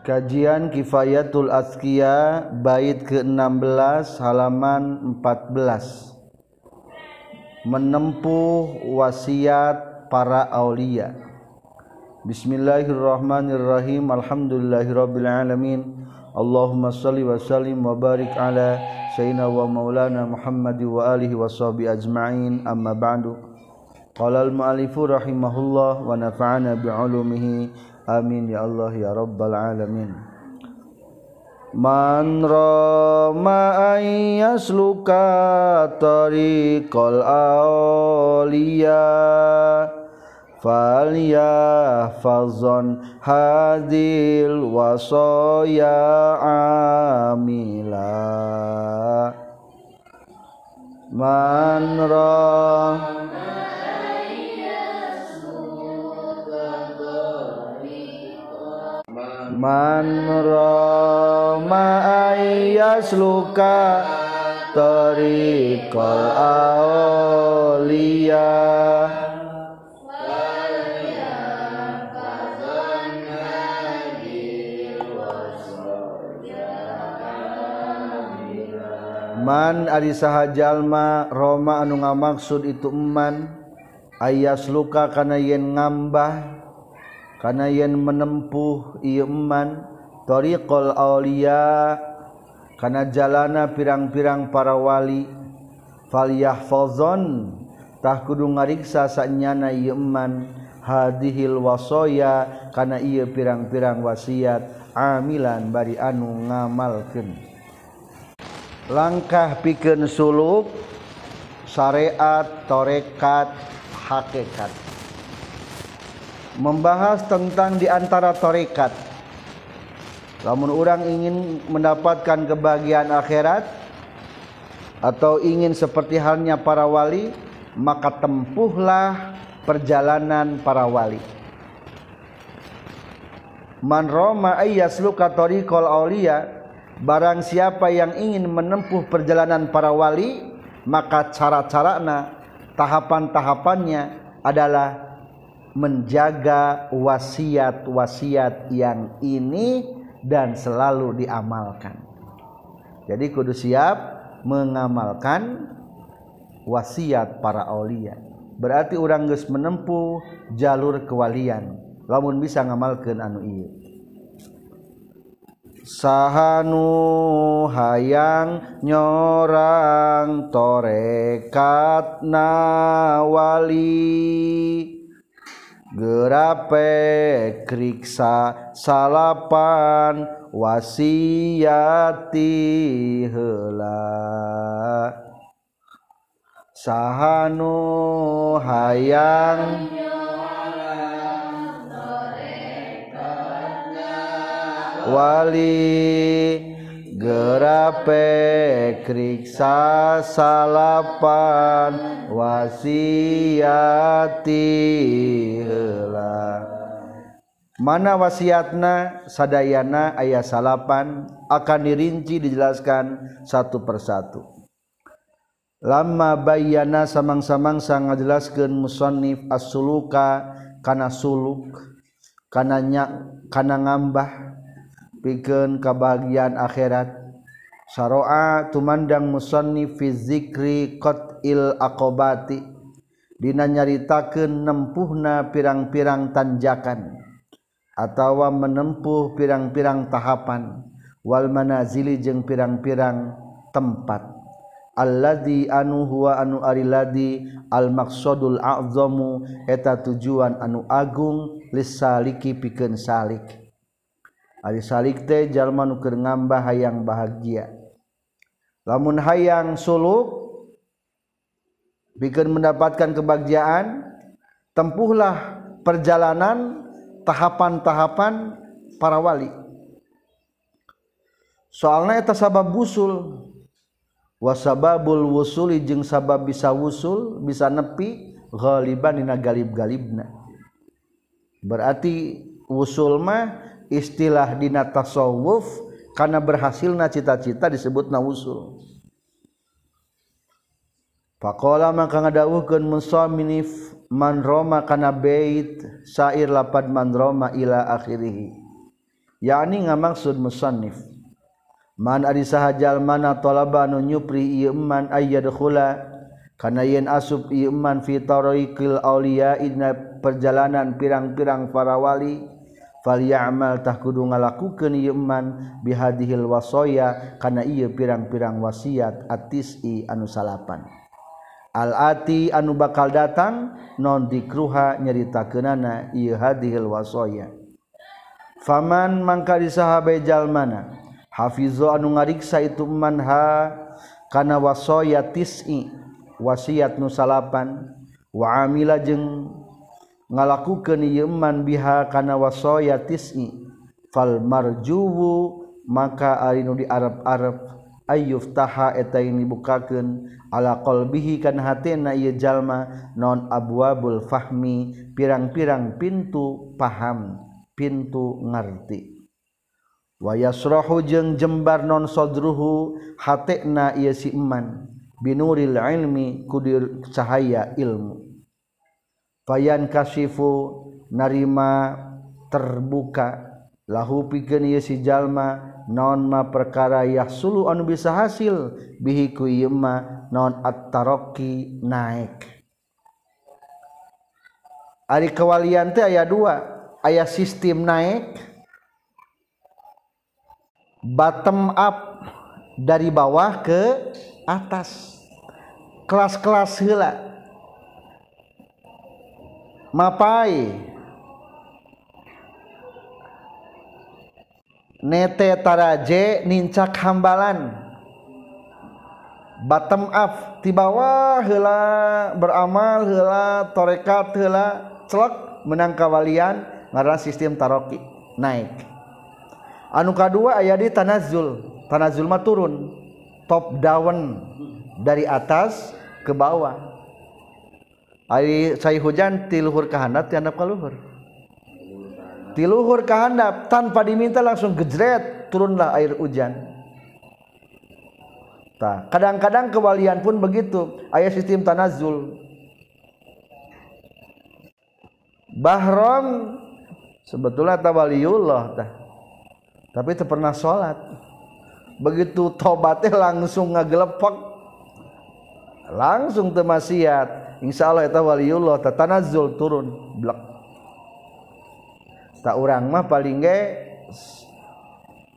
Kajian Kifayatul Azkiya bait ke-16 halaman 14 Menempuh wasiat para aulia. Bismillahirrahmanirrahim. Alhamdulillahirabbil alamin Allahumma shalli wa sallim wa barik ala sayyidina wa maulana Muhammad wa alihi wa sahbihi ajma'in. Amma ba'du. Qala al-mu'allifu rahimahullah wa nafa'ana bi'ulumihi amin ya Allah ya rabbal alamin. Man rama ayyasluka tariqal awliya falya fazon hadil wasoya amila. Man rama Man rama ayyasluka tariqal awliya Man ari saha jalma Roma anu ngamaksud itu eman. Ayas luka kana yen ngambah karena yen menempuh Imantoriqol Aulia karena jalana pirang-pirang para wali Falyah Fozzontah kudu ngariksa sanyana Iman hadihil wasoya karena ia pirang-pirang wasiat amilan bari anu ngamalkan langkah piken suluk syariat torekat hakekat membahas tentang di antara torekat namun orang ingin mendapatkan kebahagiaan akhirat atau ingin seperti halnya para wali maka tempuhlah perjalanan para wali. Man roma ayyasluka tariqal auliya barang siapa yang ingin menempuh perjalanan para wali maka cara-carana tahapan-tahapannya adalah menjaga wasiat-wasiat yang ini dan selalu diamalkan. Jadi kudu siap mengamalkan wasiat para aulia. Berarti orang geus menempuh jalur kewalian. Lamun bisa ngamalkeun anu ieu. Sahanu hayang nyorang torekat nawali gerape kriksa salapan wasiati hela sahanu hayang wali gerape kriksa salapan wasiati heula. Mana wasiatna sadayana ayat salapan akan dirinci dijelaskan satu persatu. Lama bayana samang-samang sang ngajelaskeun musannif as-suluka kana suluk kana nya kana ngambah. pikeun kabahagiaan akhirat. Saroa tumandang musonni fi zikri qatil aqobati. Dina nyaritakeun nempuhna pirang-pirang tanjakan atawa menempuh pirang-pirang tahapan. Wal manazili jeung pirang-pirang tempat. Alladzi anu huwa anu ari ladzi al maqsadul a'zamu eta tujuan anu agung lisaliki pikeun salik. Ari salik teh jalma nu keur ngambah hayang bahagia. Lamun hayang suluk bikin mendapatkan kebahagiaan, tempuhlah perjalanan tahapan-tahapan para wali. Soalnya eta sabab wusul. Wasababul wusuli jeung sabab bisa wusul, bisa nepi ghaliban dina galib-galibna. Berarti wusul mah istilah dina tasawuf karena berhasilna cita-cita disebut nawusul Pakola maka ngadawuhkeun musaminif man roma kana bait sair lapad man roma ila akhirih. Yakni ngamaksud musannif. Man ari sahajal mana talaba nu nyupri ieu man ayyadkhula kana yen asub ieu man fi tariqil auliya dina perjalanan pirang-pirang para wali. falyamal tah kudu ngalakukeun ieu man bihadhil wasaya kana ieu pirang-pirang wasiat atisi anu salapan. Al-ati anu bakal datang non dikruha nyaritakeunana ieu hadhil wasaya faman mangka disahabe jalmana hafizo anu ngariksa itu man ha kana wasaya tisi wasiat nu salapan wa amila jeung ngalaku ke niman biha kana wasoya tisni fal marjuwu maka arinu di Arab-arab ayuf taha eta ini bukakeun ala qalbihi kan hatena ieu jalma non abwabul fahmi pirang-pirang pintu paham pintu ngarti. Wa yasrahu jeung jembar non sadruhu hatena ieu si iman binuril ilmi kudir cahaya ilmu. Fayan kasifu narima terbuka. Lahu pikeun ieu si jalma non ma perkara yahsulu anu bisa hasil? Bihi ku ieu ma non at-taraqi naik ari kewalian teh aya dua ayah sistem naik bottom up dari bawah ke atas. Kelas-kelas hela mapai. Nete taraje nincak hambalan. Bottom up di bawah hela beramal hela torekat hela celak menang kawalian sistem taroki naik. Anuka2 aya di tanazul tanazulma turun top daun dari atas ke bawah saya hujan tiluhur kehendap tiluhur tiluhur kehendap tanpa diminta langsung gejret turunlah air hujan. Kadang-kadang kewalian pun begitu ayat sistem tanazul. Bahram sebetulnya tawaliullah tah tapi itu pernah sholat. Begitu tobatnya langsung ngagelepok langsung temasiat Insya Allah itu waliullah tatanazul turun blek. Tak orang mah paling ge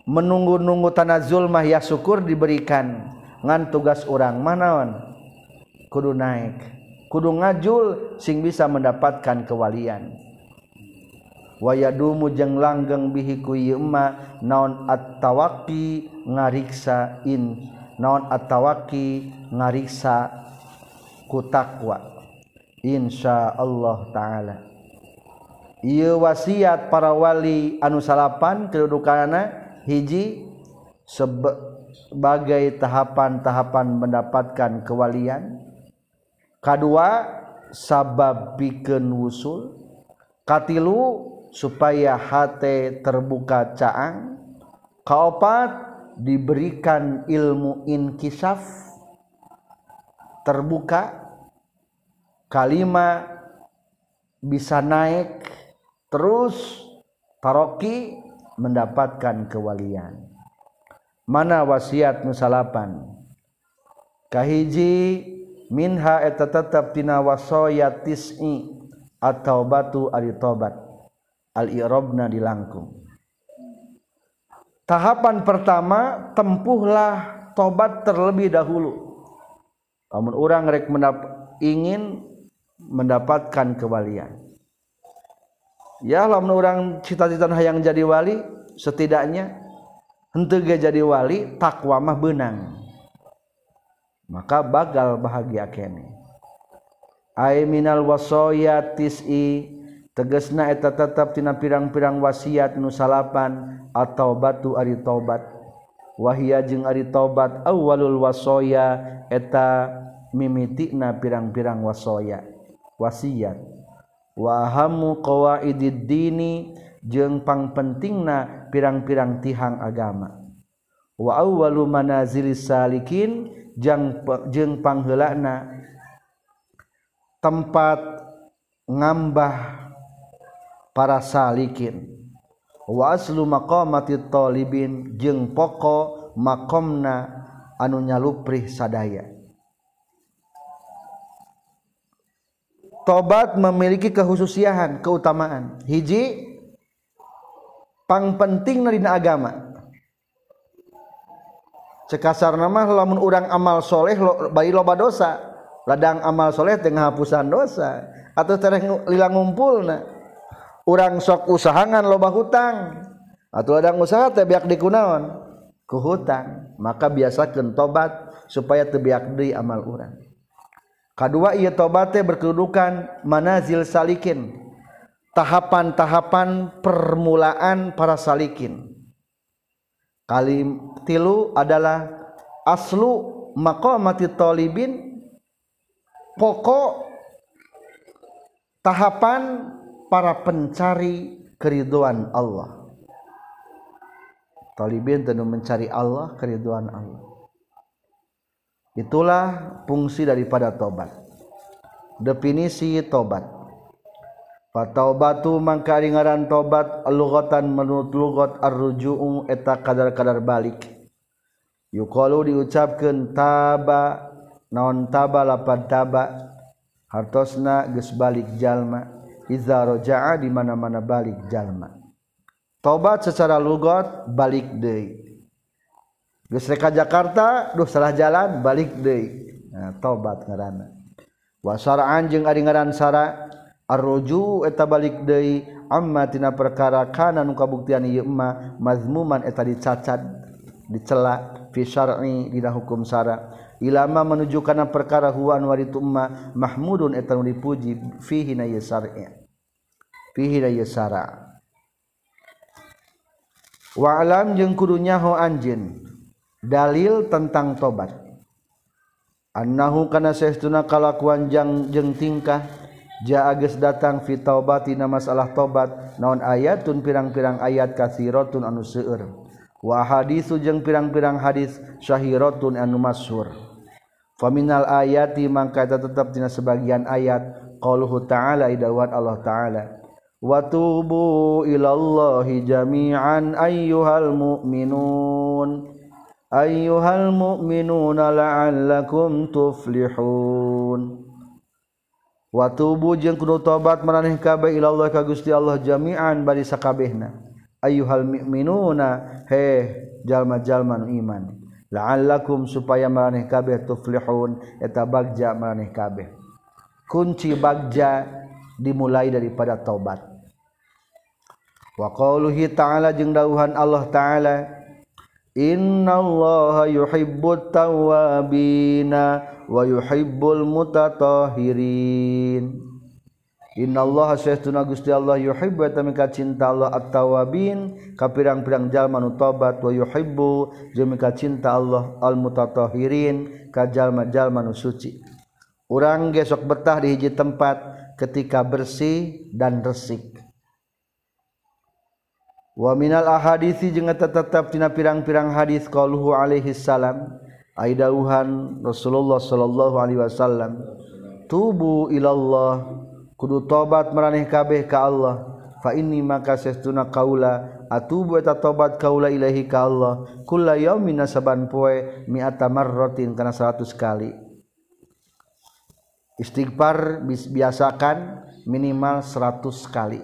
menunggu-nunggu tanazul mah ya syukur diberikan ngan tugas orang manawan kudu naik kudu ngajul sing bisa mendapatkan kewalian. Wayadumu jeng langgeng bihi ku yema naon attawaki ngariksa in naon attawaki ngariksa ku takwa. Insya Allah ta'ala. Ia wasiat para wali anu salapan kedudukanana hiji sebagai tahapan-tahapan mendapatkan kewalian. Kedua sabab bikin wusul. Katilu supaya hati terbuka caang. Kaopat diberikan ilmu inkisaf. Terbuka. Kalimat bisa naik terus taroki mendapatkan kewalian. Mana wasiat musalapan kahiji minha eta tetap tina wasoya tis'i atau batu ari tobat al-i'rabna dilangkung. Tahapan pertama tempuhlah tobat terlebih dahulu. Namun orang rek ingin mendapatkan kewalian. Ya lamun orang cita-cita hayang jadi wali setidaknya henteu ge jadi wali takwa mah benang. Maka bagal bahagia kene. Ai minal wasoya tis'i tegesna eta tetap tina pirang-pirang wasiat nu salapan atau batu ari taubat. Wahia jeung ari taubat awalul wasoya eta mimitikna pirang-pirang wasoya. wasiat. Wahamu qawaidid dini jeung pangpentingna pirang-pirang tihang agama. Wa awwalu manazilis salikin jeung jeung pangheulana tempat ngambah para salikin. Wa aslu maqamati talibin jeung pokok makomna anu nyaluprih sadaya. tobat memiliki kehususiahan keutamaan. Hiji pang penting dina agama. Cekasar nama lamun urang amal soleh lo, bayi loba dosa. Ladang amal soleh tengah hapusan dosa. Atau tereh lilang ngumpul na. Urang sok usahangan loba hutang. Atau ladang usaha tebiak dikunaon. Ke hutang. Maka biasakan tobat supaya tebiak di amal urang. Kadua ieu tobat teh berkedudukan manazil salikin. Tahapan-tahapan permulaan para salikin. Kali tilu adalah aslu maqamati talibin. Pokok tahapan para pencari keriduan Allah. Talibin tentu mencari Allah keriduan Allah Itulah fungsi daripada tobat. Definisi tobat. Fataubatu mangka ngaran tobat lughatan menurut lughat arruju'u eta kadar-kadar balik. Yuqalu diucapkeun taba naon taba lapan taba hartosna geus balik jalma iza roja'a di mana-mana balik jalma. Tobat secara lugat balik deui geus Gesreka Jakarta duh salah jalan balik deui. Nah, tobat ngaranna. Wa wasaraan jeung ari ngaran sara arruju eta balik deui amma tina perkara kana nu kabuktian ieu mah mazmuman eta dicacat dicela fi syar'i dina hukum sara. Ilama menuju kana perkara huwa anu ari umma mahmudun eta nu dipuji fihi na yasar'i fihi na yasara wa alam jeung kudu nyaho anjeun. dalil tentang tobat. Annahu kana saestuna kalakuan jang jeung tingkah. Ja ageus datang fi taubatina masalah tobat naon ayatun pirang-pirang ayat katsiratun anu seueur. Wa hadisu jeung pirang-pirang hadis syahiratun anu masyhur. Faminal ayati mangka eta tetep dina sebagian ayat. Qauluhu ta'ala idawat Allah ta'ala. Wa tubu ilallahi jami'an ayyuhal mu'minun. ayyuhal mu'minuna la'allakum tuflihun wa tubu jeung kudu tobat maraneh kabeh ila Allah ka Gusti Allah jami'an bari sakabehna. ayyuhal mu'minuna he jalma-jalma nu iman. la'allakum supaya maraneh kabeh tuflihun. Eta bagja maraneh kabeh. Kunci bagja dimulai daripada taubat. Wa qauluhi ta'ala jeung dawuhan Allah ta'ala Innallaha yuhibbut tawwabina wa yuhibbul mutatahirin. Innallaha syaitun Gusti Allah yuhibbu tamika cinta Allah at-tawabin ka pirang-pirang jalma nu tobat wa yuhibbu jeung cinta Allah al-mutatahirin ka jalma-jalma nu suci. Urang gesok betah di hiji tempat ketika bersih dan resik. wa minal ahadisi jeung eta tetep dina pirang-pirang hadis qauluhu alaihi salam. Aidauhan Rasulullah sallallahu alaihi wasallam tubu ilallah kudu tobat maraneh kabeh ka Allah. Fa inni maka sesuna kaula atubu eta tobat kaula ilahi ka Allah. Kulla yaumin saban poe mi'ata marratin kana 100 kali. Istighfar biasakan minimal 100 kali.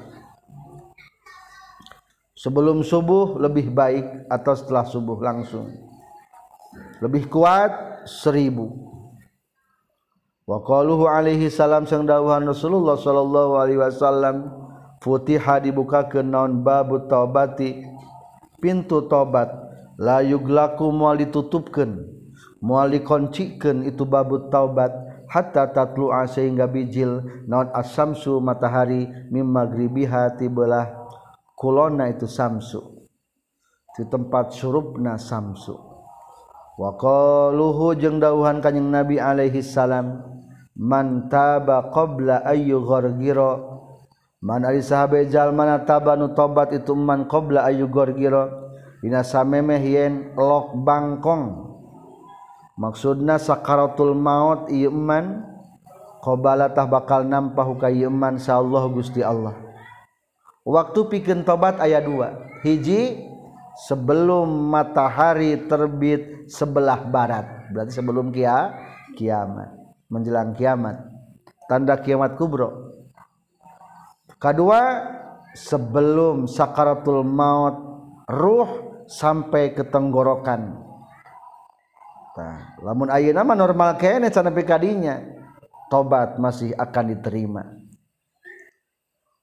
Sebelum subuh lebih baik atau setelah subuh langsung? Lebih kuat seribu. Qaluhu alaihi salam sang dawuhan Rasulullah sallallahu alaihi wasallam futiha ke naon babu taubati pintu tobat la yuglaku moal ditutupkeun moal dikoncikeun itu babu taubat. Hatta tatlu'a sehingga bijil naon asamsu matahari mim maghribiha tibelah kulona itu samsu. Di tempat surupna samsu. Waqaluhu jeung dawuhan kanjing nabi alaihi salam man taba qabla ayyu ghargira man ari sahabe jalmana taba nu tobat itu man qabla ayyu ghargira dina samemeh yen lok bangkong. Maksudna sakaratul maut ieu man qobala tah bakal nampah ka ieu man sa Gusti Allah. Waktu pikeun tobat aya dua. Hiji sebelum matahari terbit sebelah barat. Berarti sebelum kia kiamat. Menjelang kiamat. Tanda kiamat kubro. Kedua sebelum sakaratul maut ruh sampai ke tenggorokan. Nah, lamun ayeuna mah normal kene can kadinya tobat masih akan diterima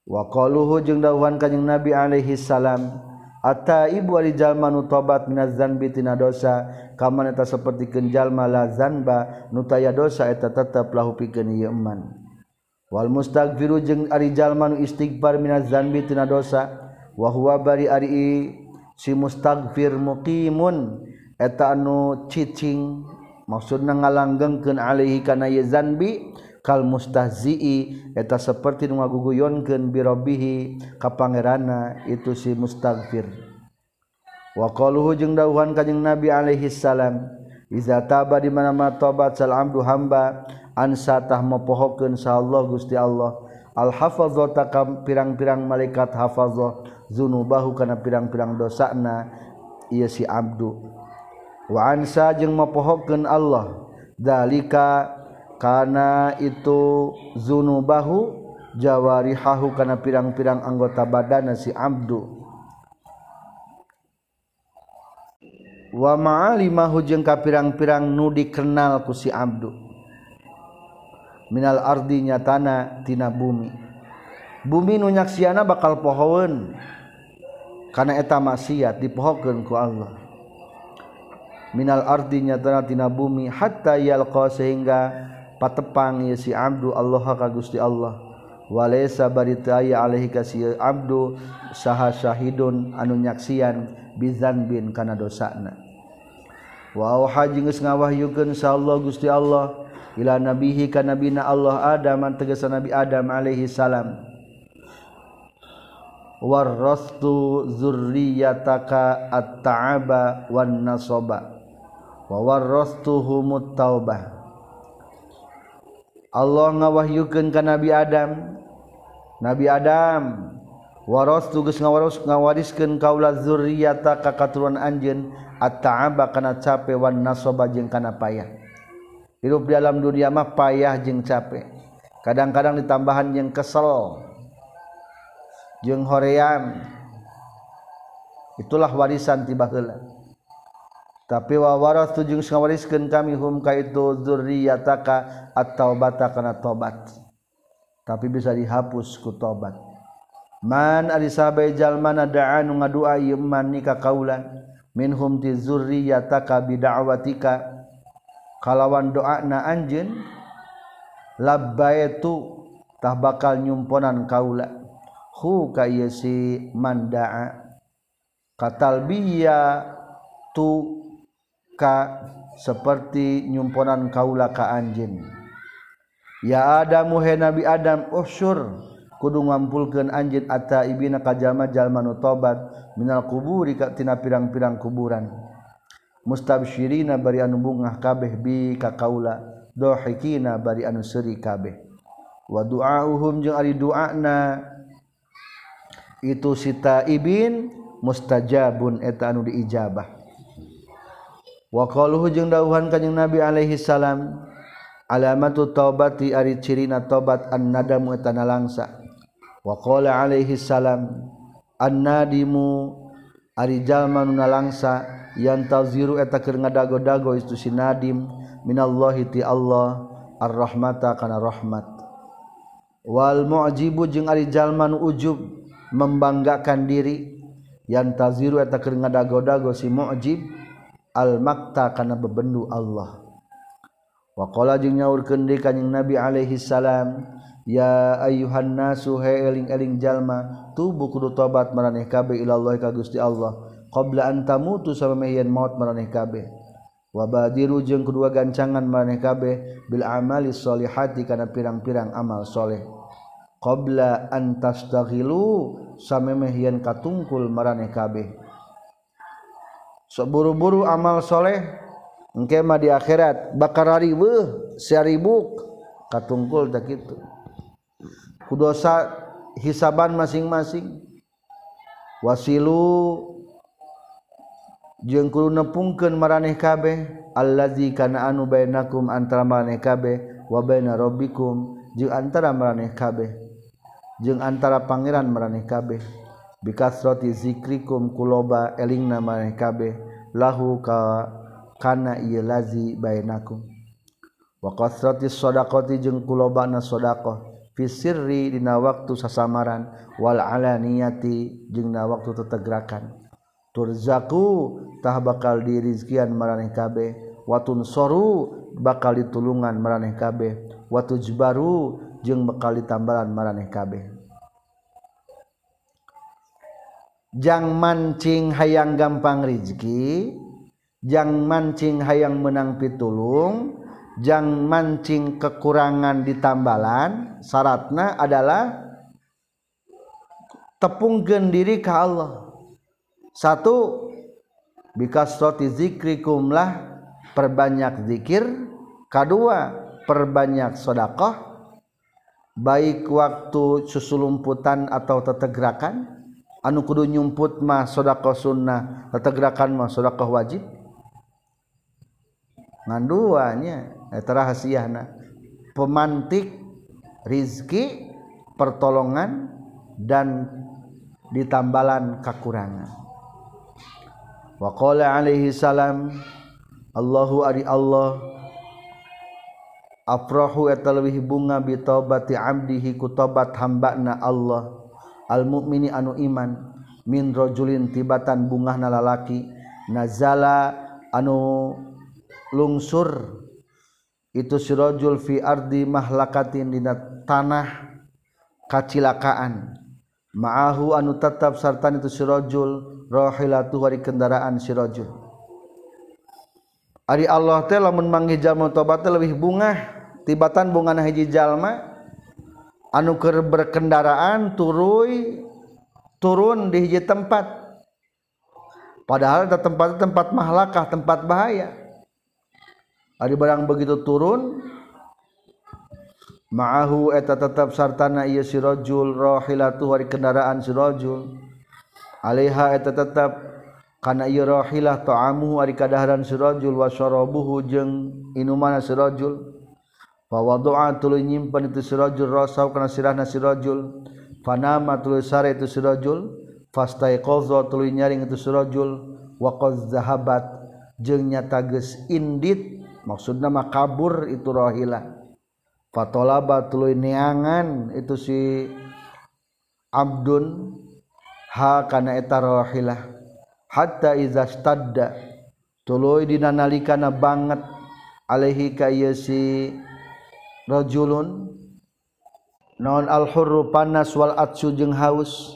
waqaluhu jeung dawuhan kanjing Nabi alaihi salam ibu Jalma nu tobat minaz zanbi tina dosa kaman eta sapertikeun jalma la zanba nu taya dosa eta tetep lahu pikeun ieu pikenman Wal mustaghfiru jeung ari jalma nu istighfar minaz zanbi tina dosa wa huwa bari ari si mustaghfir muqimun eta anu cicing maksudna ngalanggengkeun alaihi kana zanbi kal mustahzii eta seperti nu ngaguguyonkeun bi rabbihi ka pangerana itu si mustaghfir. Wa qaluhu jeung dawuhan kanjing nabi alaihi salam iza taba di mana mana tobat sal amdu hamba ansa tah mopohokeun sa Allah Gusti Allah. Al hafazata kam pirang-pirang malaikat hafazah zunubahu kana pirang-pirang dosana ieu si abdu wa ansa jeung mopohokeun Allah dalika karena itu zunu bahu jawari hahu karena pirang-pirang anggota badan si Abdul wa ma'alimahu jeung ka pirang-pirang nu dikenal ku si abdu. Minal ardi nyatana tina bumi. Bumi nu nyaksiana bakal pohoeun kana eta maksiat dipohokeun ku Allah. Minal ardi nyatana tina bumi hatta yalqa sehingga patepang si Abdu Allah ka Gusti Allah. Walaysa baritaya alaihi ka si Abdu saha syahidun anu nyaksian bizanbin kana dosana. Wa auha geus ngawahyukeun sa Allah Gusti Allah ila nabihi ka nabina Allah Adam tegasna Nabi Adam alaihi salam. Warastu zurriyataka at-ta'aba wan nasaba wa warastuhumut taubah. Allah ngawahyukeun ka Nabi Adam. Nabi Adam waros tugas ngawaros ngawariskeun kaula zurriyata ka katurunan anjeun at-ta'aba kana cape wan nasoba jeung kana payah. Hirup di alam dunia mah payah jeung cape. Kadang-kadang ditambahan jeung kesel jeung hoream. Itulah warisan tiba heula. tapi wawaras tujung ngawariskeun kami hum ka itu dzurriyataka at-taubata kana tobat tapi bisa dihapus ku tobat man ari sabai jalmana da'a nu ngadua ieu man ka kaulan. Minhum ti dzurriyataka bid'awatika. Kalawan doana anjeun labbaitu tah bakal nyumponan kaula. Hu ka ieu si man da'a. Katalbiya tu ka seperti nyumponan kaula ka anjin ya adamu he nabi adam usyur. Kudu ngampulkeun anjeun atta ibina ka jalma jalma nu tobat minal kuburi ka tina pirang-pirang kuburan. Mustabsyirina bari anu bungah kabeh bi ka kaula. Dohikina bari anu seuri kabeh. Wa du'auhum jeung ari duana. Itu sita ibin mustajabun eta anu diijabah. waqaluhu jeung dawuhan kanjeng Nabi alaihi salam alamatu taubati ari cirina tobat annadamu eta nalangsa. Waqala alaihi salam annadimu ari jalma nu nalangsa yantaziru eta keur ngadago-dago istu si nadim minallahi ti Allah arrahmata kana rahmat. Wal mu'jibu jeung ari jalma nu ujub membanggakan diri yantaziru eta keur ngadago-dago si mu'jib almakta kana bebendu Allah. Waqa jeung nyaurkendi kanyeng Nabi Alaihi salam ya ayuhan nasu heeling-eling jalma tubuh kudu tobat meraneh kabe ilallah ka Gusti Allah qabla anta mutu samamehian maut meraneh kabe wabadiru jeung kedua gancangan meraneh kabeh bil amali solihati kana pirang-pirang amal soleh. Qabla antas taghilu samamehian katungkul meraneh kabeh. seburu-buru so, amal soleh engke di akhirat. Bakar riweuh saribuk katungkul tak itu kudosa hisaban masing-masing. Wasilu jengkulu nepungken nepungkeun maraneh kabeh allazi kana anu bainakum antara maraneh kabeh wa baina rabbikum jeung antara maraneh kabeh jeung antara pangeran maraneh kabeh. bikasroti zikrikum kuloba eling nama kabeh lahu ka kana ieu lazi bainakum wa kasrati sadaqati jeung kuloba na sadaqah fi sirri dina waktu sasamaran wal alaniyati jeung na waktu tetegrakan turzaku tah bakal dirizkian maraneh kabeh watun soru bakal ditulungan maraneh kabeh watujbaru jeung bakal ditambalan maraneh kabeh jang mancing hayang gampang rizki jang mancing hayang menang pitulung jang mancing kekurangan ditambalan syaratna adalah tepung gendiri ke Allah. Satu bikasroti zikrikum lah perbanyak zikir. Kedua perbanyak sodakoh baik waktu susulumputan atau tetegrakan anu kudu nyumput mah sodakoh sunnah tetegrakan mah sodakoh wajib. Nganduanya eta rahasiana pemantik rizki pertolongan dan ditambalan kekurangan. Waqala alaihi salam Allahu ari Allah afrahu eta leuwih bunga bi taubati abdihi ku tobat hambana Allah al-mukmini anu iman minrojulin tibatan bungah nalalaki nazala anu lungsur. Itu sirojul fi ardi mahlakatin dina tanah kacilakaan. Ma'ahu anu tetap sartan itu sirojul rohilatu hari kendaraan sirojul Ari Allah teh lamun manggih jalma tobat lebih bunga tibatan bunga hiji jalma anuker berkendaraan turui turun di hiji tempat. Padahal ada tempat tempat mahlakah tempat bahaya. Ada barang begitu turun ma'ahu eta tetap sartana ieu si rajul rahilatu hari kendaraan si rajul alaiha eta tetap kana ieu rahilah ta'amuhu ari kadaharan si rajul wa syarabuhu jeung inumana si rajul Fawadu'a tuluy nyimpen itu si rajul kana sirahna nasirajul. Fana Fanama tuluy sare itu si rajul. Fastaiqadha tuluy nyaring itu si rajul wa qad zahabat jeung nyata geus indit maksudna mah kabur itu rahilah. Fatolaba tuluy neangan itu si Abdun ha kana eta rahilah. Hatta iza stadda tuluy dinanalikana banget alaihi ka si rajulun naon al-hurru panas wal atsu jeung haus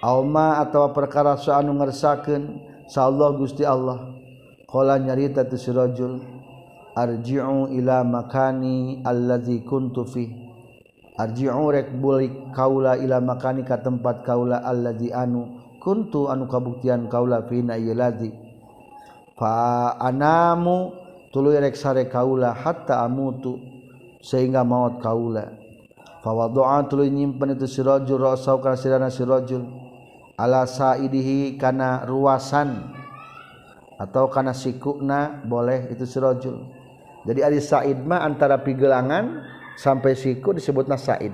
auma atawa perkara anu ngersakeun sa Allah Gusti Allah. Qala nyarita tu si rajul arji'u ila makani allazi kuntu fi. Arji'u rek bulik kaula ila makani ka tempat kaula allazi anu kuntu anu kabuktian kaula fi na iladzi fa anamu tuluy rek sare kaula hatta amutu. Sehingga maut kaula. Fa wadu'a tuluy nyimpen itu sirajul rasau kana sirana sirajul ala saidihi kana ruasan. Atau kana sikuna boleh itu sirajul jadi ari said mah antara pigelangan sampai siku disebutna said.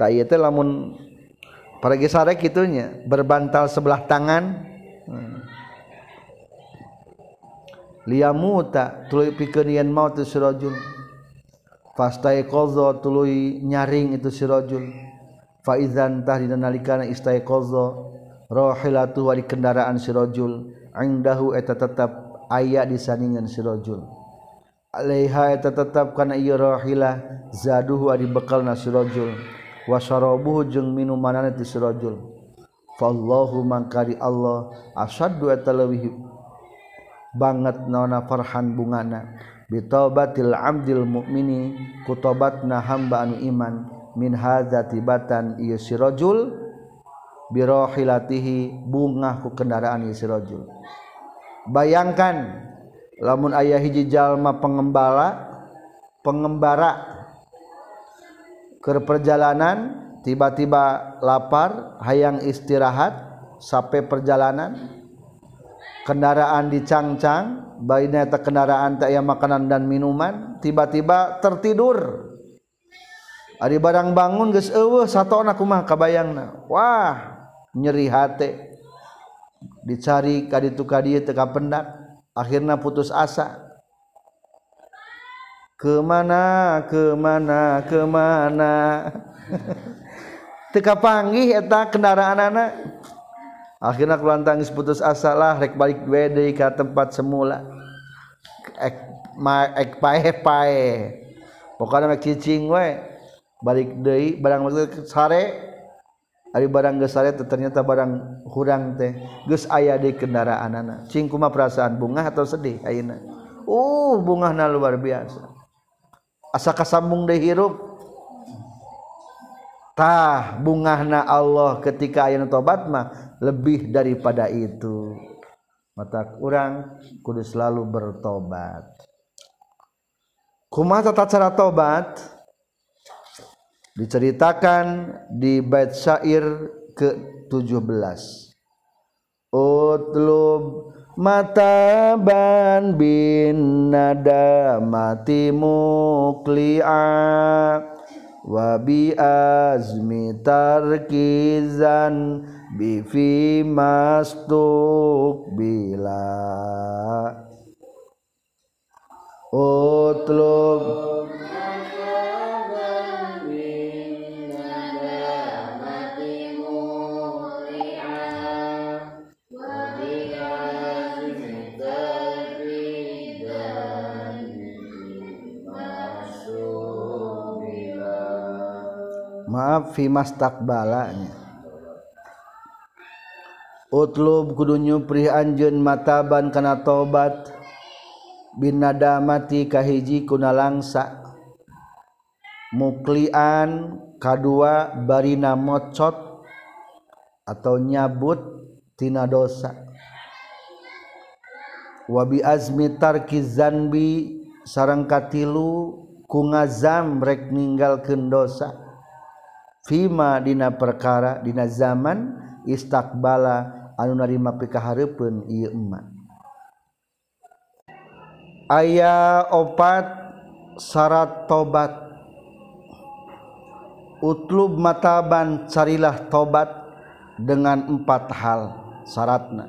Tak ieu teh lamun para gesarek gitunya berbantal sebelah tangan. Hmm. liamuta tuluy pikeun yen maut sirajul fastaiqadha tuluy nyaring itu si rajul fa idzan tahdina nalikana istaiqadha rahilatu wa kendaraan si rajul indahu eta tetap aya di saningan si rajul alaiha eta tetap kana ieu rahilah zaduhu ari bekalna si rajul wa syarabuhu jeung minumanana ti si rajul fallahu mangkari Allah asyaddu eta leuwih banget naona farhan bungana. Bitaubatil amdil mukmini kutobatna hamba anu iman min hadza tibatan ieu sirajul birahilatihi bunga ku kendaraan ieu sirajul bayangkan lamun ayah hiji jalma pengembala pengembara ke perjalanan tiba-tiba lapar hayang istirahat sampai perjalanan kendaraan dicangcang baiknya tak kendaraan tak ayam makanan dan minuman tiba-tiba tertidur. Ari barang bangun geus eueuh satona kumaha kabayangna. Wah nyeri hate dicari ka ditu ka dieu teu kapendak akhirna putus asa. Kemana kemana kemana? Teu kapanggih eta kendaraan anak akhirnya keluar tangis putus asalah rek balik wede ke tempat semula. Ek ma ek pae pae. Pokoknya mek cicing we balik deui barang sare. Ari barang geus sare ternyata barang hurang teh. Geus aya di kendaraanana cing kumaha perasaan? Bunga atau sedih? Ayeuna. Uh bungahna luar biasa. Asa kasambung deui hirup. Tah bungahna Allah ketika ayeuna tobat mah lebih daripada itu. Mata kurang kudu selalu bertobat. Kumaha tata cara tobat? Diceritakan di bait syair ke-17 utlub mataban bin nada mati mukli'a wabi azmi tarkizan bifi mastuk bila utlub maaf fi takbalanya utlub kudu nyupri anjeun mataban kana tobat. Bin nadamati kahiji kuna langsa. Muklian kadua barina mocot atau nyabut tina dosa. Wabi azmi tarki zanbi sarang katilu ku ngazam rek ninggalkeun dosa. Fima dina perkara dina zaman istakbala anu narima pikahareupun ieu emak. Aya opat syarat tobat. Utlub mataban carilah tobat dengan empat hal syaratna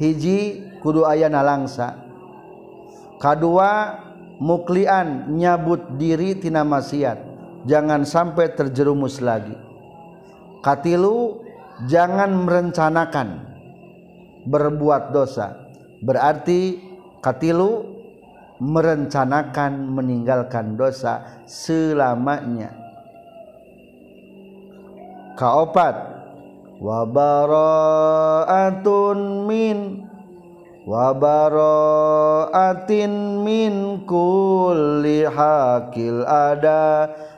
hiji kudu aya nalangsa. Kadua muklian nyabut diri tina maksiat jangan sampai terjerumus lagi. Katilu jangan merencanakan berbuat dosa. Berarti katilu merencanakan meninggalkan dosa selamanya. Kaopat. Wabaro'atun min. Wabaro'atin min kulli hakil ada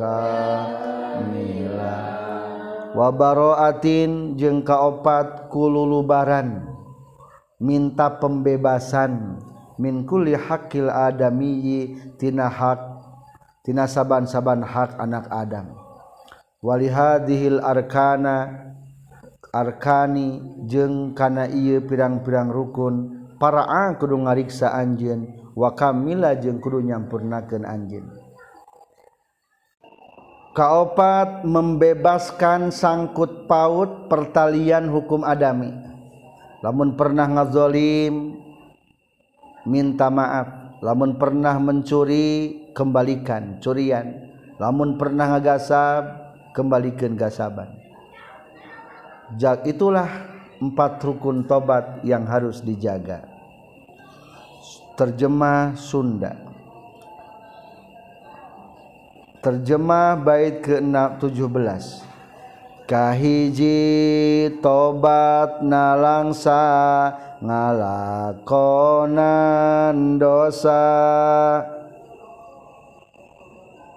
kamila wabaroatin jeung kaopat kululubaran minta pembebasan min kulli hakil adamiyi tina hak tina saban-saban hak anak Adam. Wali hadhil arkana arkani jeung kana ieu pirang-pirang rukun para kudu ngariksa anjeun. Wa kamila jeung kudu nyampurnakeun anjeun. Kaopat membebaskan sangkut paut pertalian hukum adami. Lamun pernah ngazolim minta maaf. Lamun pernah mencuri kembalikan curian. Lamun pernah ngagasab kembalikan gasaban. Jak itulah empat rukun tobat yang harus dijaga. Terjemah Sunda terjemah bait ke-17 kahiji tobat nalangsa ngalakonan dosa.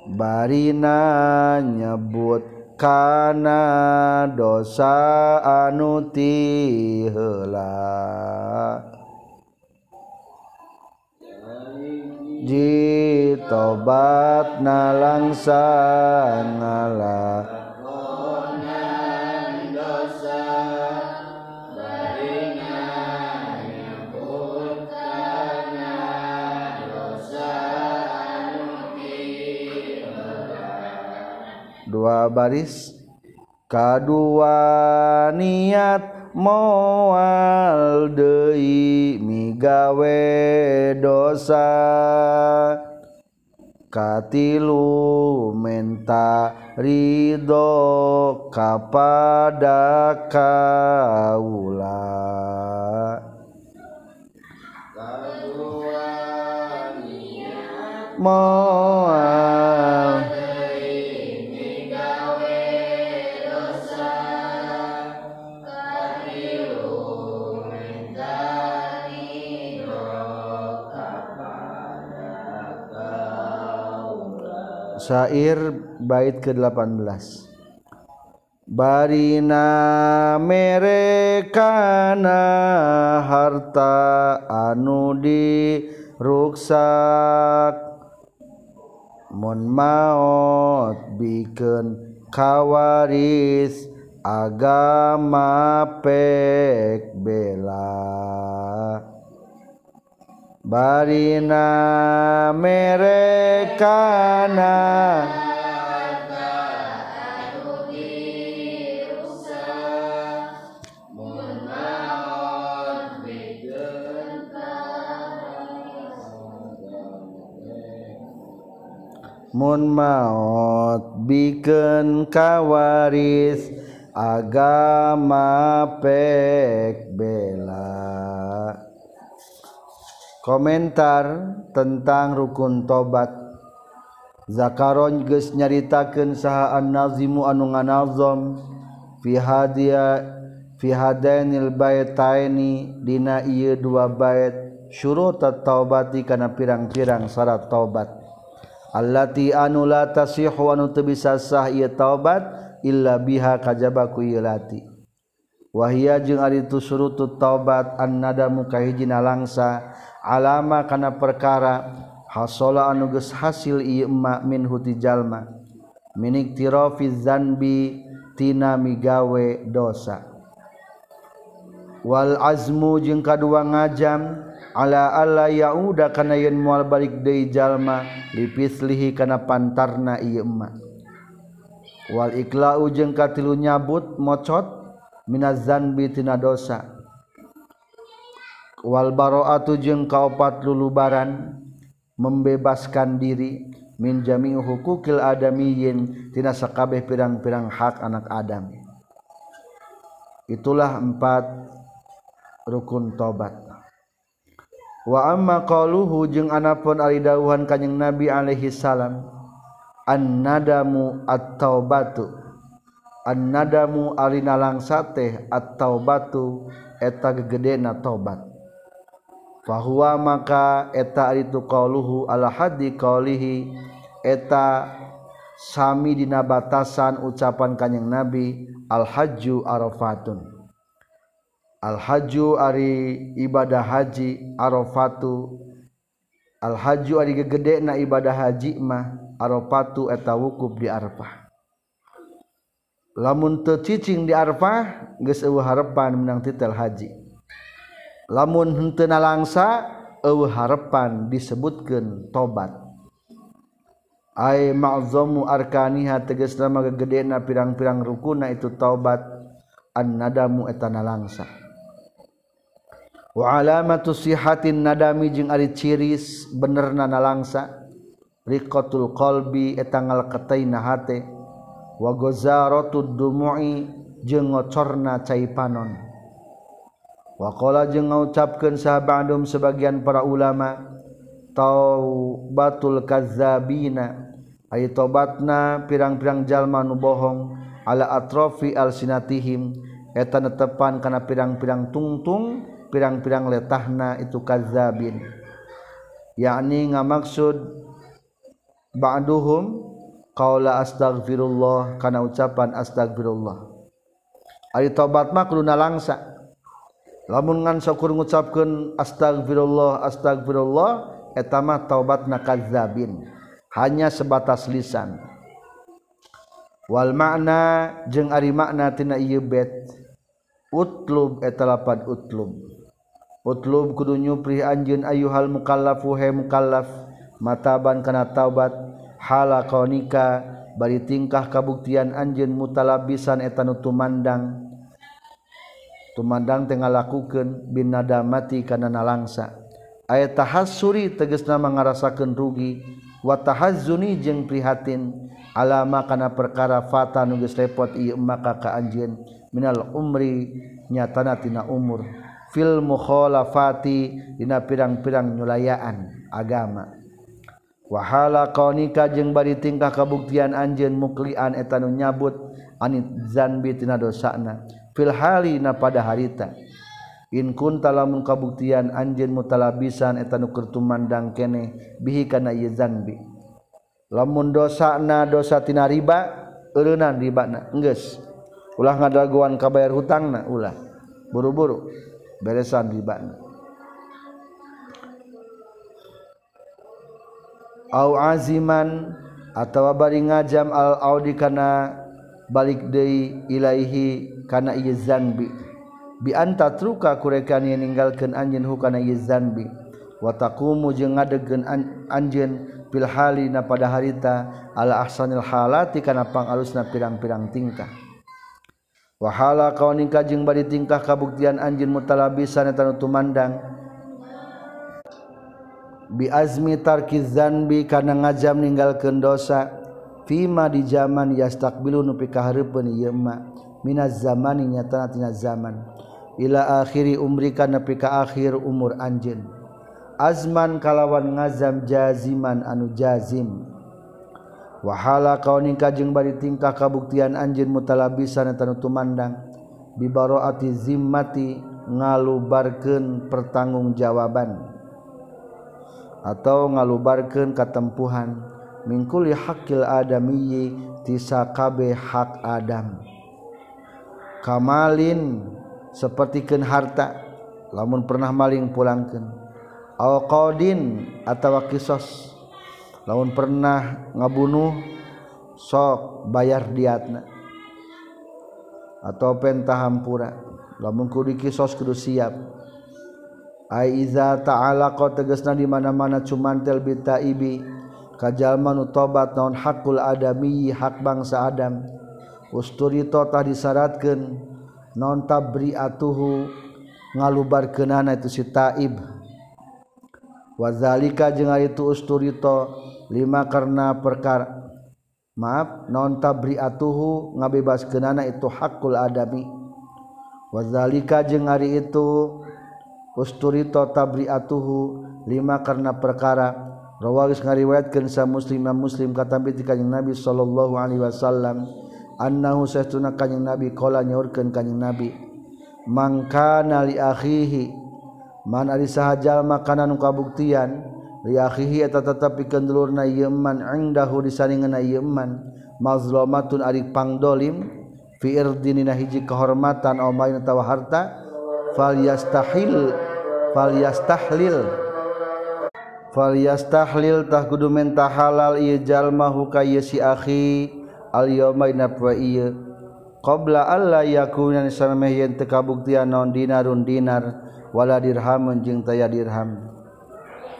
Barina nyebut kana dosa anuti heula ji tobat nalangsa ngala. Dua baris kedua niat moal deui migawe dosa. Katilu menta ridho kapada kaula. Moal syair bait ke-18 Barina merekana harta anu di ruksak mun maot bikin kawaris agama pek bela Barina merekana Mun maot bikin kawaris agama pek bela. komentar tentang rukun tobat. Zakaron geus nyaritakeun saha an-nazimu anu nganazam fi hadia fi hadainil baitaini dina ieu dua bait syurut taubati kana pirang-pirang syarat taubat. Allati anu la tasihu anu teu bisa sah ieu taubat illa biha kajaba ku ieu lati. Wahia jeung ari tu surutut taubat annadamu kahijina langsa alama kana perkara hasola anuges hasil imak min huti jalma. Minik tirofi zanbi tina migawe dosa. Wal azmu jeung kadua ngajam ala alla yauda kana yen moal balik deui jalma lipislihi kana pantarna ieu emma wal iklau jeung katilu nyabut mocot minaz zanbi tina dosa. walbaroatu jeung kaopat lulubaran membebaskan diri min jami hukukil adamiyin tina sakabeh pirang-pirang hak anak Adam. Itulah empat rukun tobat. Wa amma qaluhu jeung anapun ari dawuhan kanjing Nabi alaihi salam an nadamu at-taubatu. An nadamu ari nalangsateh at-taubatu eta gegedena tobat fahuwa maka eta itu qauluhu ala haddi qaulihi eta sami dina batasan ucapan kanjing nabi al hajju arafatun. Al hajju ari ibadah haji arafatu. Al hajju ari gegede na ibadah haji mah arafatu eta wukuf di arfah lamun teu cicing di arfah geus eueuh harepan menang titel haji. lamun hentena langsa eueuh harepan disebutkeun tobat. Ay ma'zamu arkaniha tegasna magegedena pirang-pirang rukunna itu taubat annadamu etana langsa wa alamatu sihatin nadami jeung ari ciri benerna nalangsa riqatul qalbi etangal kataina hate wa gozaratud dumu'i jeung ngocorna cai panon. Wakola jeng ngaucapkan sahabatum sebagian para ulama taubatul kazabina ay tobatna pirang-pirang jalma nu bohong ala atrofi al sinatihim eta netepan kana pirang-pirang tungtung pirang-pirang letahna itu kazabin yakni ngamaksud ba'duhum qaula astagfirullah kana ucapan astagfirullah ari tobat mah kuduna langsa. lamun ngan syukur ngucapkeun astagfirullah astagfirullah eta mah taubatna kadzabin hanya sebatas lisan. Wal makna jeung ari makna tina ieu bet. Utlub eta lapad utlub. Utlub kudu nyupri anjeun ayuhal mukallafu he mukallaf. Mataban kana taubat. Halaqonika bari tingkah kabuktian anjeun mutalabisan eta nu tumandang. tumandang tengah lakukan binada mati karena nalangsa. Ayat tahasuri tegesna mengarasakan rugi. Watahazuni jeng prihatin. Alama karena perkara fata nuges repot iya maka ka keanjian minal umri nyatana tina umur. Fil mukhalafati dina pirang-pirang nyulayaan agama. Wahala kaunika jeung bari tingkah kabuktian anjeun muklian eta nu nyabut anit zanbi tina dosana. filhalina pada harita. In kunta lamun kabuktian anj mutalabisan eta nu keur tumandang kene bihi kana ieu yzanbi lamun dosana dosa tina riba eureunana ribana enggeus. Ulah ngadaguan kabayar hutangna ulah. Buru-buru beresan ribana. Au aziman atau bari ngajam al audi kana balik Dei Ilaihi kana iya zanbi bi anta truka kurekan yang meninggalkan anjin hukana zambi. Watakumu jeung ngadegen anjin fil halina pada harita ala ahsanil halati kana pangalusna pirang-pirang tingkah. Wahala kau ningkah jeung bari tingkah kabuktian anjin mutalabisan eta nu tumandang. Bi azmi tarki zanbi kana ngajam ninggalkeun dosa. fima di zaman yastakbilu nupi kahareupeun ieu ma minaz zamani nyatana tina zaman. Ila akhiri umrika nepi ka akhir umur anjeun. Azman kalawan ngazam jaziman anu jazim. Wahala kau ningka jeung bari tingkah kabuktian anjeun mutalabisan eta tumandang. Bibaroati zimmati ngalubarkeun pertanggungjawaban. Atau ngalubarkeun katempuhan. mingkul ya hakil adamiyi tisa kabe hak adam. Kamalin sepertikan harta lamun pernah maling pulangkan alqadin atau kisos lamun pernah ngabunuh sok bayar diatna. Atau pentahampura lamun kudu kisos kudu siap. Aiza ta'ala kau tegasna di mana-mana cuman tel bitaibi kajalmanu tobat naon hakul adami hak bangsa Adam. Usturito tah disyaratkeun non tabriatuhu ngalubarkeunana itu si taib. Wazalika jeung itu usturito lima karena perkara maaf non tabriatuhu ngabebaskeunana itu hakul adami. Wazalika jeung ari itu usturito tabriatuhu lima karena perkara. Rawagis ngariwayatkeun sa Muslim Imam Muslim katampi ti Kanjeng Nabi sallallahu alaihi wasallam annahu sahtuna Kanjeng Nabi qala nyaurkeun Kanjeng Nabi mangkana li akhihi man ari sahajal makanan nu kabuktian li akhihi eta tetep pikeun dulurna ieu man indahu disaringeunna ieu man mazlamatun ari pangdolim fi irdinina hiji kehormatan au main atawa harta falyastahil falyastahlil fal yastahlil falyastahliltah kudu menta halal ieu jalma huka ieu si akhi al yauma dina poe ieu. Qabla alla yakuna sameh yen teu kabuktian naon dinarun dinar wala dirhamun jeung taya dirham.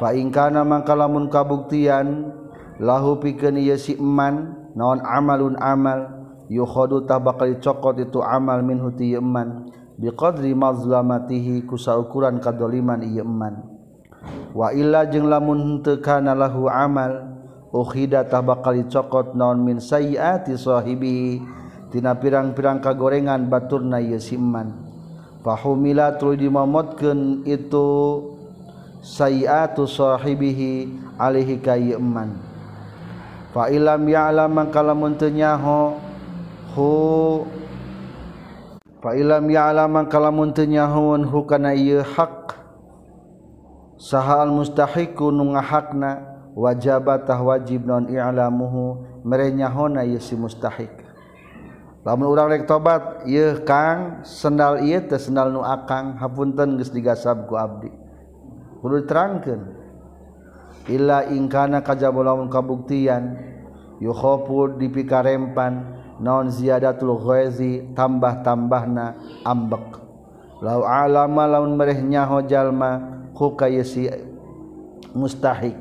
Fa in kana mangka lamun kabuktian lahu pikeun ieu si eman naon amalun amal yukhadu tah bakal dicokot itu amal minhu ti eman. Biqadri mazlamatihi kusa ukuran kadoliman ieu eman. waila jeung lamuntkanlahu amal uhida tah bakal dicokot naon min sayiati sahibi tina pirang-pirang kagorengan baturna ye siman fahumila tuluy dimomotkeun itu sayiatu sahibihi alihi ka ieu man fa ilam ya'lam mangka lamun teu nyaho hu fa ilam ya'lam mangka lamun teu nyahoun hu kana ieu hak. sahal mustahiku nu ngahakna wajabatah wajib non i'lamuhu merenyahona ieu si mustahik. Lamun urang rek tobat ieu kang sendal ieu teh sendal nu akang hapunten geus digasab ku abdi. Kudu diterangkeun. Illa ingkana kajaba lamun kabuktian yukhafu dipikarempan naon ziyadatul ghaizi tambah-tambahna ambek. Lau alama laun mereh nyaho jalma huka si mustahik.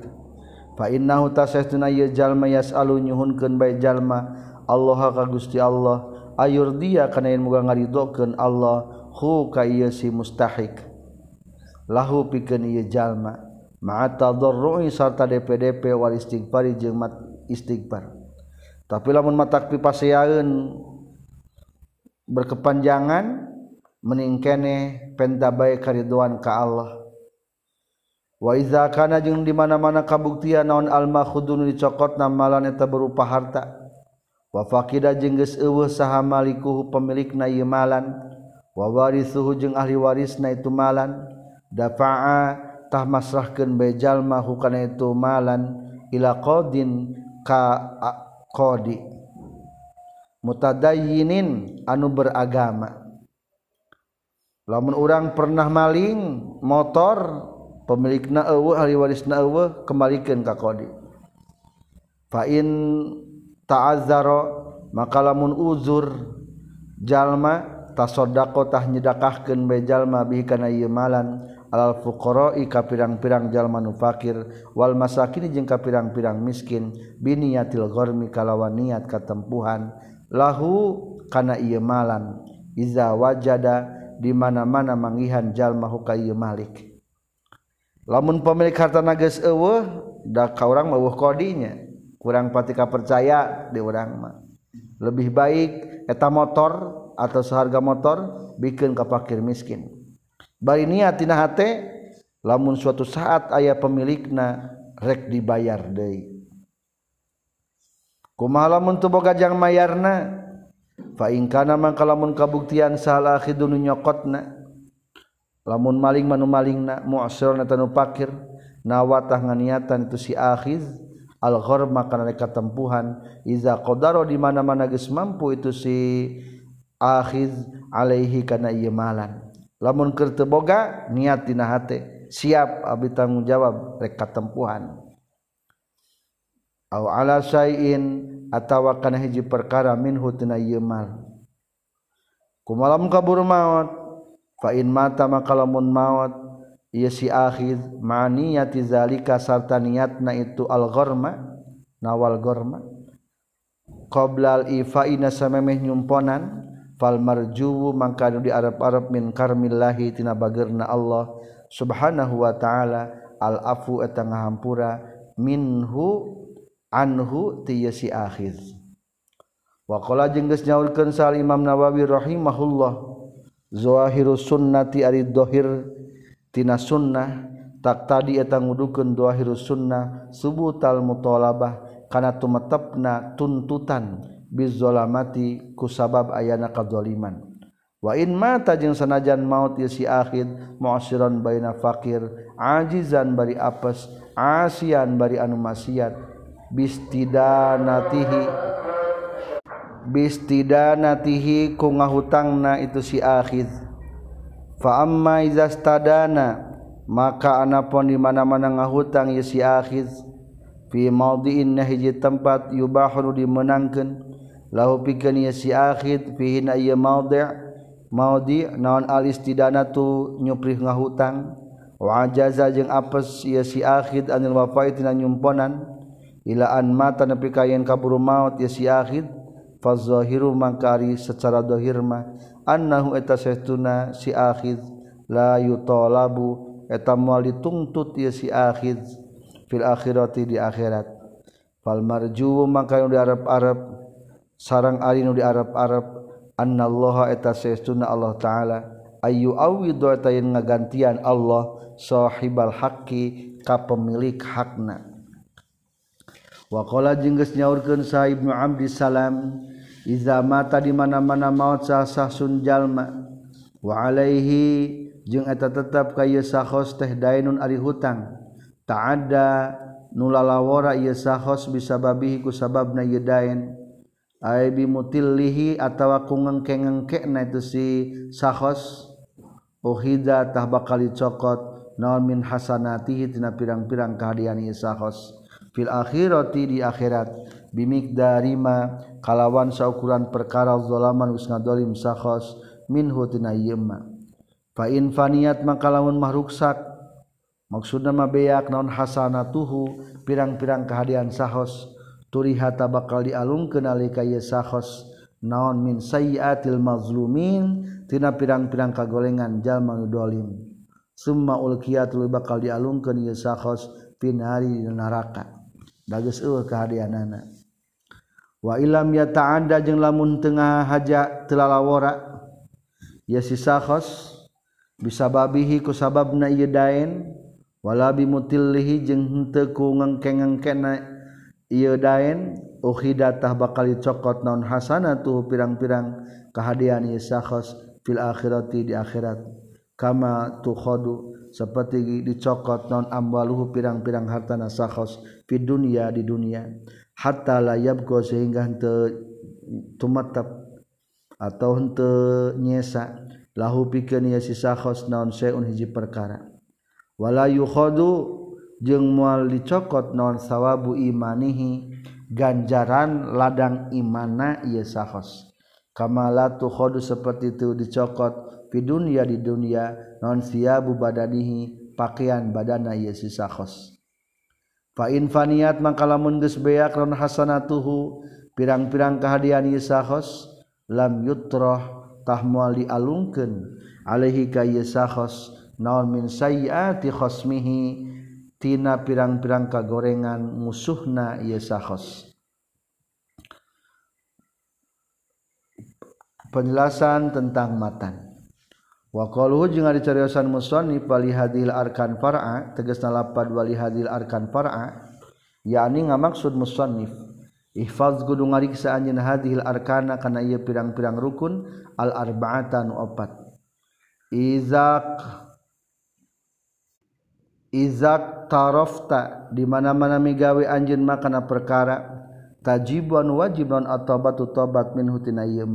Fa innahu tasaytuna yajlma yasalu nyuhunkeun bae jalma Allah ka Gusti Allah. Ayur dia kana yen muga ngaridokeun Allah huka ieu si mustahik. Lahu pikeun ieu jalma. Ma'a tadarrui sarta DPDP wal istighfari jeung mat istighfar. Tapi lamun matak pipaseaeun berkepanjangan meningkene pentabae kariduan ka Allah. waizakana jeung dimana-mana kabuktian naon almahudun dicokot namalan eta berupa harta. Wafaqida geus eueuh saha malikuhu pemilikna ieu malan. Wa warisuhu jeung ahli warisna itu malan. Dafa'a tah masrahkeun bae jalma hukana itu malan. Ila qadin ka qadi. Mutadayyinin anu beragama. Lamun orang pernah maling motor pemilik na ahli waris na kembalikan ka kodi fa'in ta'azzaro maka lamun uzur jalma tasodako tah nyedakahkan bejalma bihi kana ieu malan alal fuqara'i ka pirang-pirang jalma nu fakir wal masakin jeung ka pirang-pirang miskin biniyatil gharmi kalawan niat katempuhan. Lahu kana ieu malan iza wajada di mana-mana mangihan jalma hukaieu malik. lamun pemilik harta nages ewe dak orang mewuh kodinya. Kurang patika percaya di orang mah. Lebih baik eta motor atau seharga motor bikin kapakir miskin. Bari niat tina hate lamun suatu saat ayah pemilikna rek dibayar deui. Kumaha lamun teu boga jang mayarna? Fa in kana mangkalamun kabuktian salah khidun nyokotna. lamun maling manu maling na mu'asir na tanu pakir nawatah nganiatan itu si akhiz al-ghorma kana reka tempuhan iza qadara di mana-mana geus mampu itu si akhiz alaihi kana ieu malan. Lamun keur teu boga niat dina hate siap abdi tanggung jawab reka tempuhan au ala syai'in atawa kana hiji perkara minhu tina ieu mal. Kumalam kabur maut fain mata maka lamun maut ia si akhir maniyati zalika sarta niatna itu al ghorma nawal ghorma. Al ifaina samemeh nyumponan fal marjuwu mangka di arab-arab min karmillahi tina bageurna Allah subhanahu wa ta'ala al afu eta ngahampura minhu anhu ti si akhid wa qala jeung geus nyaurkeun sal Imam Nawawi rahimahullah zohiru sunnati ari tina sunnah tak tadi etang ngudukeun zohiru sunnah subuh tal mutolabah karena tumetepna tuntutan bizolamati ku sabab ayana kadzaliman. Wa in mata jeung sanajan maut ya si akhid mu'siran baina fakir ajizan bari apes asian bari anu maksiat bistidanatihi bistidanatihi ku ngahutangna itu si akhid fa amma izastadana maka anapun di mana-mana ngahutang ieu si akhid fi maudiin hiji tempat yubahu dimenangkeun lahu pikeun ieu si akhid fihi na ieu maudi' maudi naon al istidanatu nyuprih ngahutang. Wa ajaza jeung apes ieu si akhid anil wafa'i tina nyumponan. Ila an mata nepi ka yen kaburu maut ieu si akhid fazahiru mangkari secara dohir mah annahu eta sehtuna si akhid la yutalabu eta moal dituntut ieu si akhid fil akhirati di akhirat. Fal marju mangka nu di arab-arab sarang ari nu di arab-arab annallaha eta sehtuna Allah taala. Ayu awidu eta yen ngagantian Allah sahibal haqqi ka pemilik hakna. wakola jengges nyaurkan sahib ibnu Abdi salam iza mata di mana-mana maut sah sah sunjalma wa alaihi jeung eta tetap ka ieu sahos teh dainun ari hutang. Ta'adda nulalawara ieu sahos bisa babihi ku sababna ieu dain ay bi mutillihi atawa ku ngengke-ngengkena itu si sahos uhida tah bakal dicokot naon min hasanatihi tina pirang-pirang kahadian ieu sahos fil akhirati di akhirat. Bimikdari ma kalawan saukuran perkara zalaman us ngadolim sahos minhu tina yema fa in faniyat maka lamun mah ruksak maksudna mah beak naon hasanatuhu pirang-pirang kehadian sahos turihata bakal dialungkeun alika ye sahos naon min sayyiatil mazlumin tina pirang-pirang kagolengan jalma nu dolim. Summa ulqiyat bakal dialungkeun ye sahos pinari neraka bagus eueuh kehadianana wa ilam ya ta'anda jeung lamun tengah haja telalawara ya si sahos bisa babihi ku sababna ieu daen wala bi mutillihi jeung henteu ku ngengkeng-ngengkena ieu daen ukhidatah bakal dicokot naon hasanatu pirang-pirang kahadian ieu sahos fil akhirati di akhirat. Kama tukhadu seperti dicokot non amwaluhu pirang-pirang hartana sahos fi dunya di dunia. Hatta la yabqa sehingga henteu tumatap atau henteu nyesa. Lahu pikeun ieu si sahos naon saeun hiji perkara. Wala yukhadu jeung moal dicokot naon sawabu imanihi ganjaran ladang imana ieu sahos kamala tu khadu seperti itu dicokot fi dunya di dunia non siabu badanihi pakaian badana ieu si sahos fa in faniyat maka lamun geus beak ron hasanatuhu pirang-pirang kahadian ieu sahos lam yutrah tah moal dialungkeun alaihi ka ieu sahos naon min sayyiati khosmihi tina pirang-pirang kagorengan musuhna ieu sahos penjelasan tentang matan Waqaluhu jeung ari cariosan wali hadil arkan far'a tegasna lapad wali hadil arkan far'a yakni ngamaksud musannif. Ihfaz kudu ngariksa anjeun hadil arkana kana ieu pirang-pirang rukun al arba'atan opat. Izak izak tarafta di mana-mana migawe anjeun makana perkara tajiban wajibun at-taubatu taubat minhu tina ieu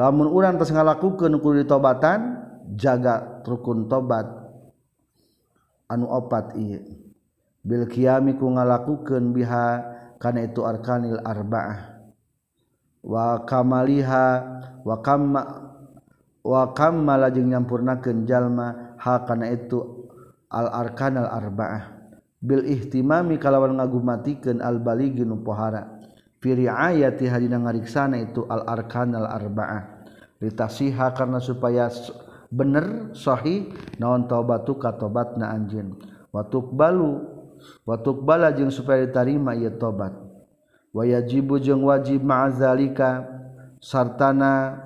lamun urang tos ngalakukeun kudu ditobatan jaga rukun tobat. Anu opat ieu. Bil qiyami ku ngalakukeun biha kana itu arkanil arba'ah. Wa kamaliha wa kamma wa kammala jeung nyampurnakeun jalma ha kana itu al arkanal arba'ah. Bil ihtimami kalawan ngagumatikeun al baligi nu pohara. ayati hadina ngariksana itu al-arkan al-arba'ah litasiha karena supaya bener sahih naon taubatu ka tobatna anjeun. Wa tuqbalu wa tuqbala jeung supaya diterima ieu tobat wa yajibu jeung wajib ma'azalika sartana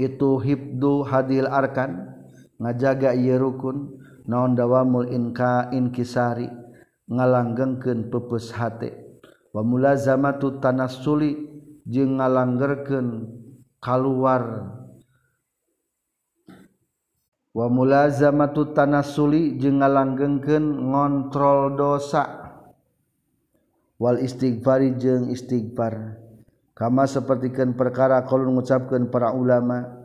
itu hibdu hadil arkan ngajaga ieu rukun naon dawamul inka inkisari ngalanggengkeun pepes hate. wamula zamatu tanas suli jeung ngalanggerken kaluar. Wamula zamatu tanas suli jeung ngalanggengken ngontrol dosa. Wal istighfari jeung istighfar. Kama sepertikan perkara kalau mengucapkan para ulama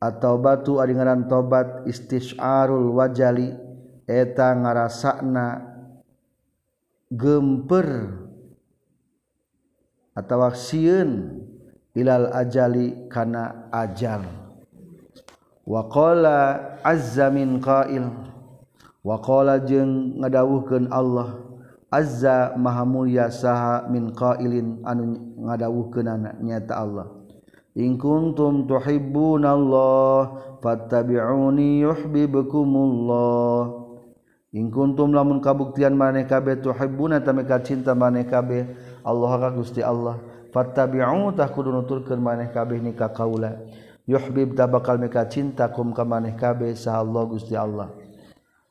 atau batu adingaran tobat istisyarul wajali. Eta ngarasakna gemper. atau siun ilal ajali kana ajal waqa azzamin qail. Waqala jeung ngadawuhkeun Allah azza maha mulya saha min qailin anu ngadawuhkeunana nyata Allah. In kuntum tuhibbunallaha fattabi'uni yuhibbukumullah. In kuntum lamun kabuktian maneh kabeh tuhibbuna tameka cinta maneh kabeh Allah Gusti Allah. Fattabi'utah kudu nuturkeun maneh kabeh ni ka kaula yuhbib ta bakal meka cinta kum ka maneh kabeh sa Allah Gusti Allah.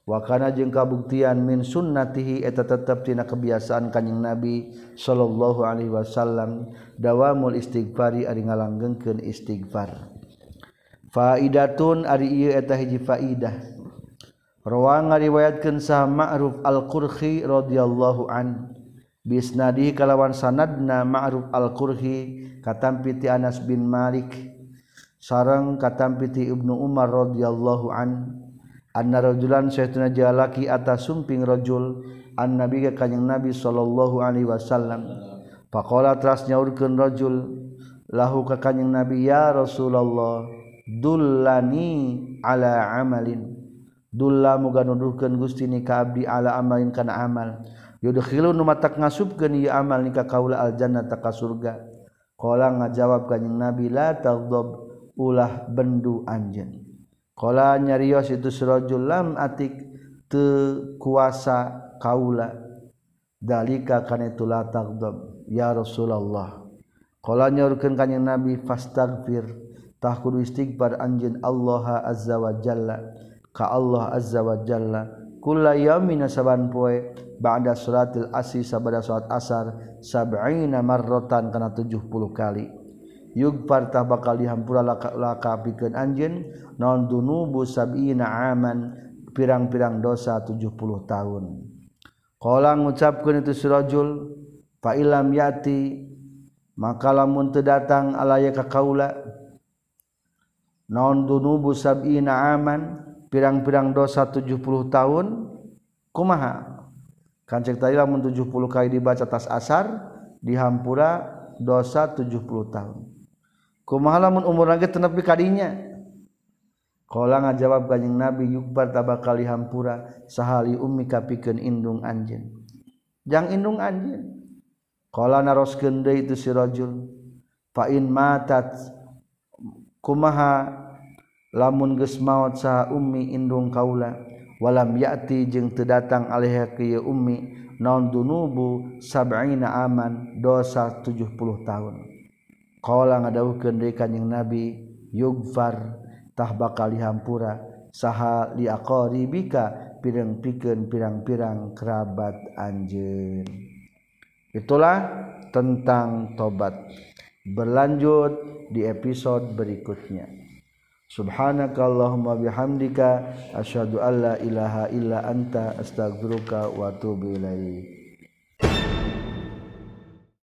Wa kana jeung kabuktian min sunnatihi eta tetep tina kebiasaan kanjing Nabi sallallahu alaihi wasallam dawamul istighfari ari ngalanggengkeun istighfar. Faidatun ari ieu eta hiji faidah. Rawang ngariwayatkeun sah Ma'ruf Al-Qurhi radhiyallahu anhu bisnadi kalawan sanadna ma'ruf al-qurhi katampiti Anas bin Malik. Sareng katampiti Ibnu Umar radhiyallahu an anna rajulan saytuna jalaki atas sumping rajul an nabi ka kanjing nabi sallallahu alaihi wasallam. Faqala teras nyaurkeun rajul lahu ka kanjing nabi ya rasulullah dullani ala amalin. Dulla muga nuduhkeun Gusti ni ka abdi ala amalin kana amal. yudkhilun mata ngasubkeun ieu amal nikah kaula al jannata ka surga. Qala ngajawab kanjing nabi la taghdab ulah bendu anjeun. Qala nyarios itu surajul lam atik te kuasa kaula. Dalika kana itu la taghdab ya rasulullah. Qala nyaurkeun kanjing nabi fastaghfir tahkudu istighfar anjeun Allah azza wa jalla. Ka Allah azza wa jalla kulla yaumin saban poe ba'da salatil asri sabada salat asar sab'ina marratan kana 70 kali. Yug partah bakal dihampura laka, laka pikeun anjeun non dunubu sab'ina aman pirang-pirang dosa 70 tahun. Qala ngucapkeun itu surajul fa ilam yati maka lamun teu datang alaya ka kaula non dunubu sab'ina aman pirang-pirang dosa 70 tahun kumaha kancek tadi lamun 70 kali dibaca tas asar dihampura dosa 70 tahun kumaha lamun umur lagi tenepi kadinya kalau ngajawab kanjing Nabi yukbar tabakali hampura sahali ummi kapikeun indung anjeun. Jang indung anjeun. Kala naroskeun deui itu si rajul. Fa in matat kumaha lamun geus maot saha ummi indung kaula walam ya'ti jeung teu datang alaiha ka ummi naon dunubu sab'ina aman dosa 70 tahun. Qala ngadawuhkeun deui kanjing nabi yugfar tah bakal dihampura saha liaqaribika pirang pikeun pirang-pirang kerabat anjeun. Itulah tentang tobat. Berlanjut di episode berikutnya. Subhanakallahumma bihamdika asyhadu alla ilaha illa anta astaghfiruka wa atubu ilaik